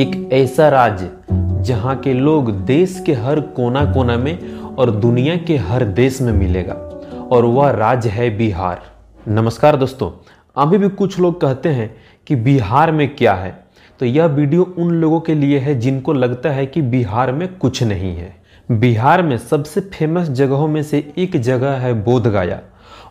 एक ऐसा राज्य जहाँ के लोग देश के हर कोना कोना में और दुनिया के हर देश में मिलेगा, और वह राज्य है बिहार। नमस्कार दोस्तों, अभी भी कुछ लोग कहते हैं कि बिहार में क्या है। तो यह वीडियो उन लोगों के लिए है जिनको लगता है कि बिहार में कुछ नहीं है। बिहार में सबसे फ़ेमस जगहों में से एक जगह है बोधगया,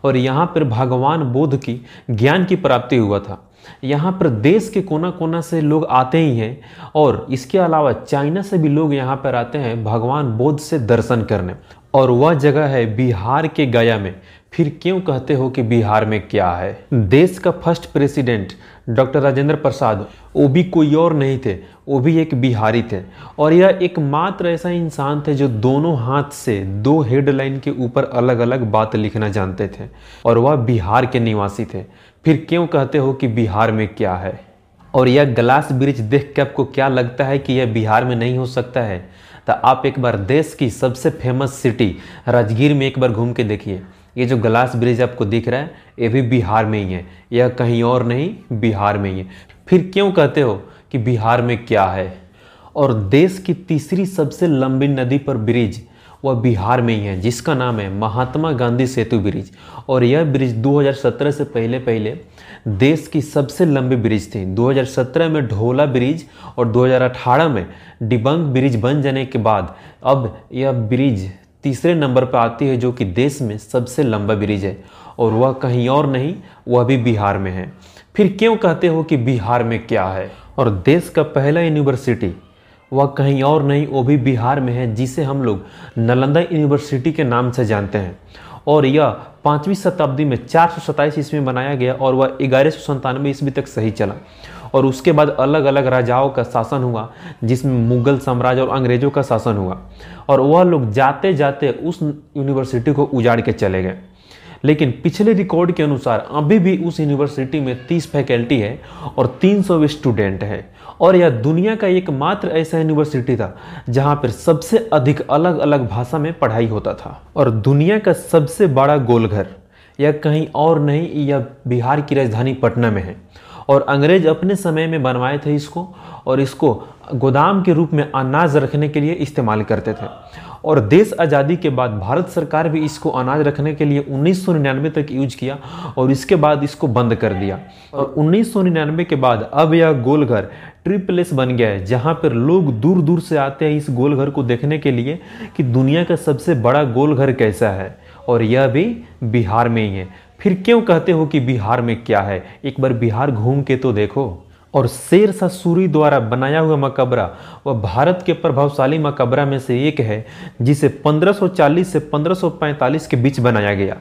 और यहाँ पर भगवान बोध की ज्ञान की प्राप्ति हुआ था। यहाँ पर देश के कोना कोना से लोग आते ही हैं और इसके अलावा चाइना से भी लोग यहाँ पर आते हैं भगवान बौद्ध से दर्शन करने। और वह जगह है बिहार के गया में। फिर क्यों कहते हो कि बिहार में क्या है? देश का first president doctor Rajendra Prasad वो भी कोई और नहीं थे, वो भी एक बिहारी थे। और यह एकमात्र ऐसा इंसान थे जो दोनों हाथ से, दो हेडलाइन के ऊपर अलग अलग बात लिखना जानते थे। और वह बिहार के निवासी थे। फिर क्यों कहते हो कि बिहार में क्या है? और यह ग्लास ब्रिज देख के आपको क्या लगता है कि यह बिहार में नहीं हो सकता है? तो आप एक बार देश की सबसे फ़ेमस सिटी राजगीर में एक बार घूम के देखिए। ये जो ग्लास ब्रिज आपको दिख रहा है, ये भी बिहार में ही है। यह कहीं और नहीं, बिहार में ही है। फिर क्यों कहते हो कि बिहार में क्या है? और देश की तीसरी सबसे लंबी नदी पर ब्रिज वह बिहार में ही है, जिसका नाम है महात्मा गांधी सेतु ब्रिज और यह ब्रिज 2017 से पहले पहले देश की सबसे लंबी ब्रिज थी। 2017 में ढोला ब्रिज और 2018 में डिबंग ब्रिज बन जाने के बाद, अब यह ब्रिज तीसरे नंबर पर आती है जो कि देश में सबसे लंबा ब्रिज है, और वह कहीं और नहीं, वह भी बिहार में है। फिर क्यों कहते हो कि बिहार में क्या है? और देश का पहला यूनिवर्सिटी वह कहीं और नहीं, वो भी बिहार में है, जिसे हम लोग नालंदा यूनिवर्सिटी के नाम से जानते हैं। और यह पाँचवीं शताब्दी में चार सौ सत्ताईस ईस्वी में बनाया गया और वह ग्यारह सौ संतानवे ईस्वी तक सही चला। और उसके बाद अलग अलग राजाओं का शासन हुआ, जिसमें मुगल साम्राज्य और अंग्रेज़ों का शासन हुआ। और वह लोग जाते जाते उस यूनिवर्सिटी को उजाड़ के चले गए। लेकिन पिछले रिकॉर्ड के अनुसार अभी भी उस यूनिवर्सिटी में 30 फैकल्टी है और 300 स्टूडेंट है। और यह दुनिया का एकमात्र ऐसा यूनिवर्सिटी था, जहाँ पर सबसे अधिक अलग अलग भाषा में पढ़ाई होता था। और दुनिया का सबसे बड़ा गोलघर यह कहीं और नहीं, यह बिहार की राजधानी पटना में है। और अंग्रेज़ अपने समय में बनवाए थे इसको, और इसको गोदाम के रूप में अनाज रखने के लिए इस्तेमाल करते थे। और देश आज़ादी के बाद भारत सरकार भी इसको अनाज रखने के लिए उन्नीस सौ निन्यानवे तक यूज़ किया और इसके बाद इसको बंद कर दिया। और उन्नीस सौ निन्यानवे के बाद अब यह गोलघर ट्रिप प्लेस बन गया है, जहाँ पर लोग दूर दूर से आते हैं इस गोलघर को देखने के लिए कि दुनिया का सबसे बड़ा गोलघर कैसा है। और यह भी बिहार में ही है। फिर क्यों कहते हो कि बिहार में क्या है? एक बार बिहार घूम के तो देखो। और शेर शाह सूरी द्वारा बनाया हुआ मकबरा, वह भारत के प्रभावशाली मकबरा में से एक है, जिसे 1540 से 1545 के बीच बनाया गया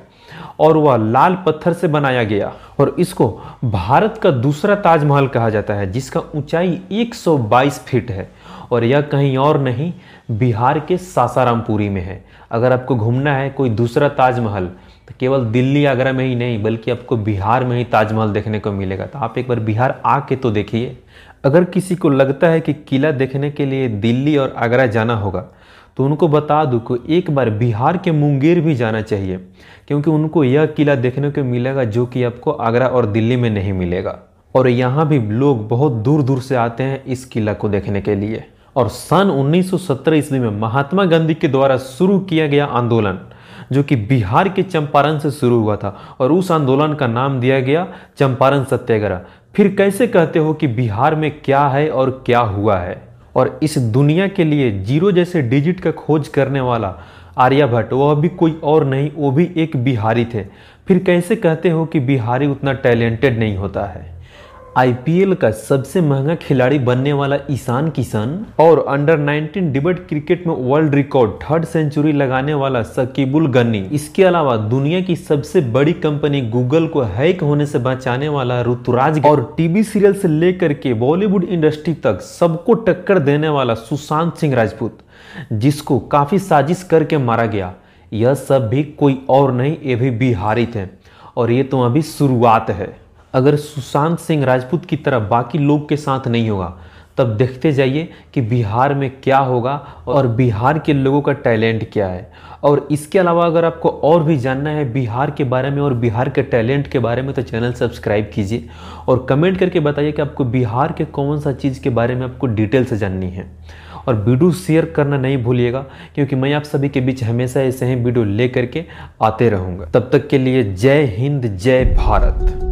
और वह लाल पत्थर से बनाया गया। और इसको भारत का दूसरा ताजमहल कहा जाता है, जिसका ऊंचाई 122 फीट है। और यह कहीं और नहीं, बिहार के सासारामपुरी में है। अगर आपको घूमना है कोई दूसरा ताजमहल तो केवल दिल्ली, आगरा में ही नहीं, बल्कि आपको बिहार में ही ताजमहल देखने को मिलेगा। तो आप एक बार बिहार आके तो देखिए। अगर किसी को लगता है कि किला देखने के लिए दिल्ली और आगरा जाना होगा तो उनको बता दूँ कि एक बार बिहार के मुंगेर भी जाना चाहिए, क्योंकि उनको यह किला देखने को मिलेगा जो कि आपको आगरा और दिल्ली में नहीं मिलेगा। और यहाँ भी लोग बहुत दूर दूर से आते हैं इस किला को देखने के लिए। और सन 1917 ईस्वी में महात्मा गांधी के द्वारा शुरू किया गया आंदोलन जो कि बिहार के चंपारण से शुरू हुआ था और उस आंदोलन का नाम दिया गया चंपारण सत्याग्रह। फिर कैसे कहते हो कि बिहार में क्या है और क्या हुआ है? और इस दुनिया के लिए ज़ीरो जैसे डिजिट का खोज करने वाला आर्यभट्ट वह भी कोई और नहीं, वो भी एक बिहारी थे। फिर कैसे कहते हो कि बिहारी उतना टैलेंटेड नहीं होता है? आईपीएल का सबसे महँगा खिलाड़ी बनने वाला ईशान किशन और अंडर 19 डिबेट क्रिकेट में वर्ल्ड रिकॉर्ड थर्ड सेंचुरी लगाने वाला सकीबुल गन्नी इसके अलावा दुनिया की सबसे बड़ी कंपनी गूगल को हैक होने से बचाने वाला ऋतुराज और टीवी सीरियल से लेकर के बॉलीवुड इंडस्ट्री तक सबको टक्कर देने वाला सुशांत सिंह राजपूत, जिसको काफ़ी साजिश करके मारा गया। यह सब भी कोई और नहीं, ये भी बिहारी थे। और ये तो अभी शुरुआत है। अगर सुशांत सिंह राजपूत की तरह बाकी लोग के साथ नहीं होगा, तब देखते जाइए कि बिहार में क्या होगा और बिहार के लोगों का टैलेंट क्या है। और इसके अलावा अगर आपको और भी जानना है बिहार के बारे में और बिहार के टैलेंट के बारे में तो चैनल सब्सक्राइब कीजिए और कमेंट करके बताइए कि आपको बिहार के कौन सा चीज़ के बारे में आपको डिटेल से जाननी है। और वीडियो शेयर करना नहीं भूलिएगा, क्योंकि मैं आप सभी के बीच हमेशा ऐसे ही वीडियो ले करके आते रहूँगा। तब तक के लिए जय हिंद, जय भारत।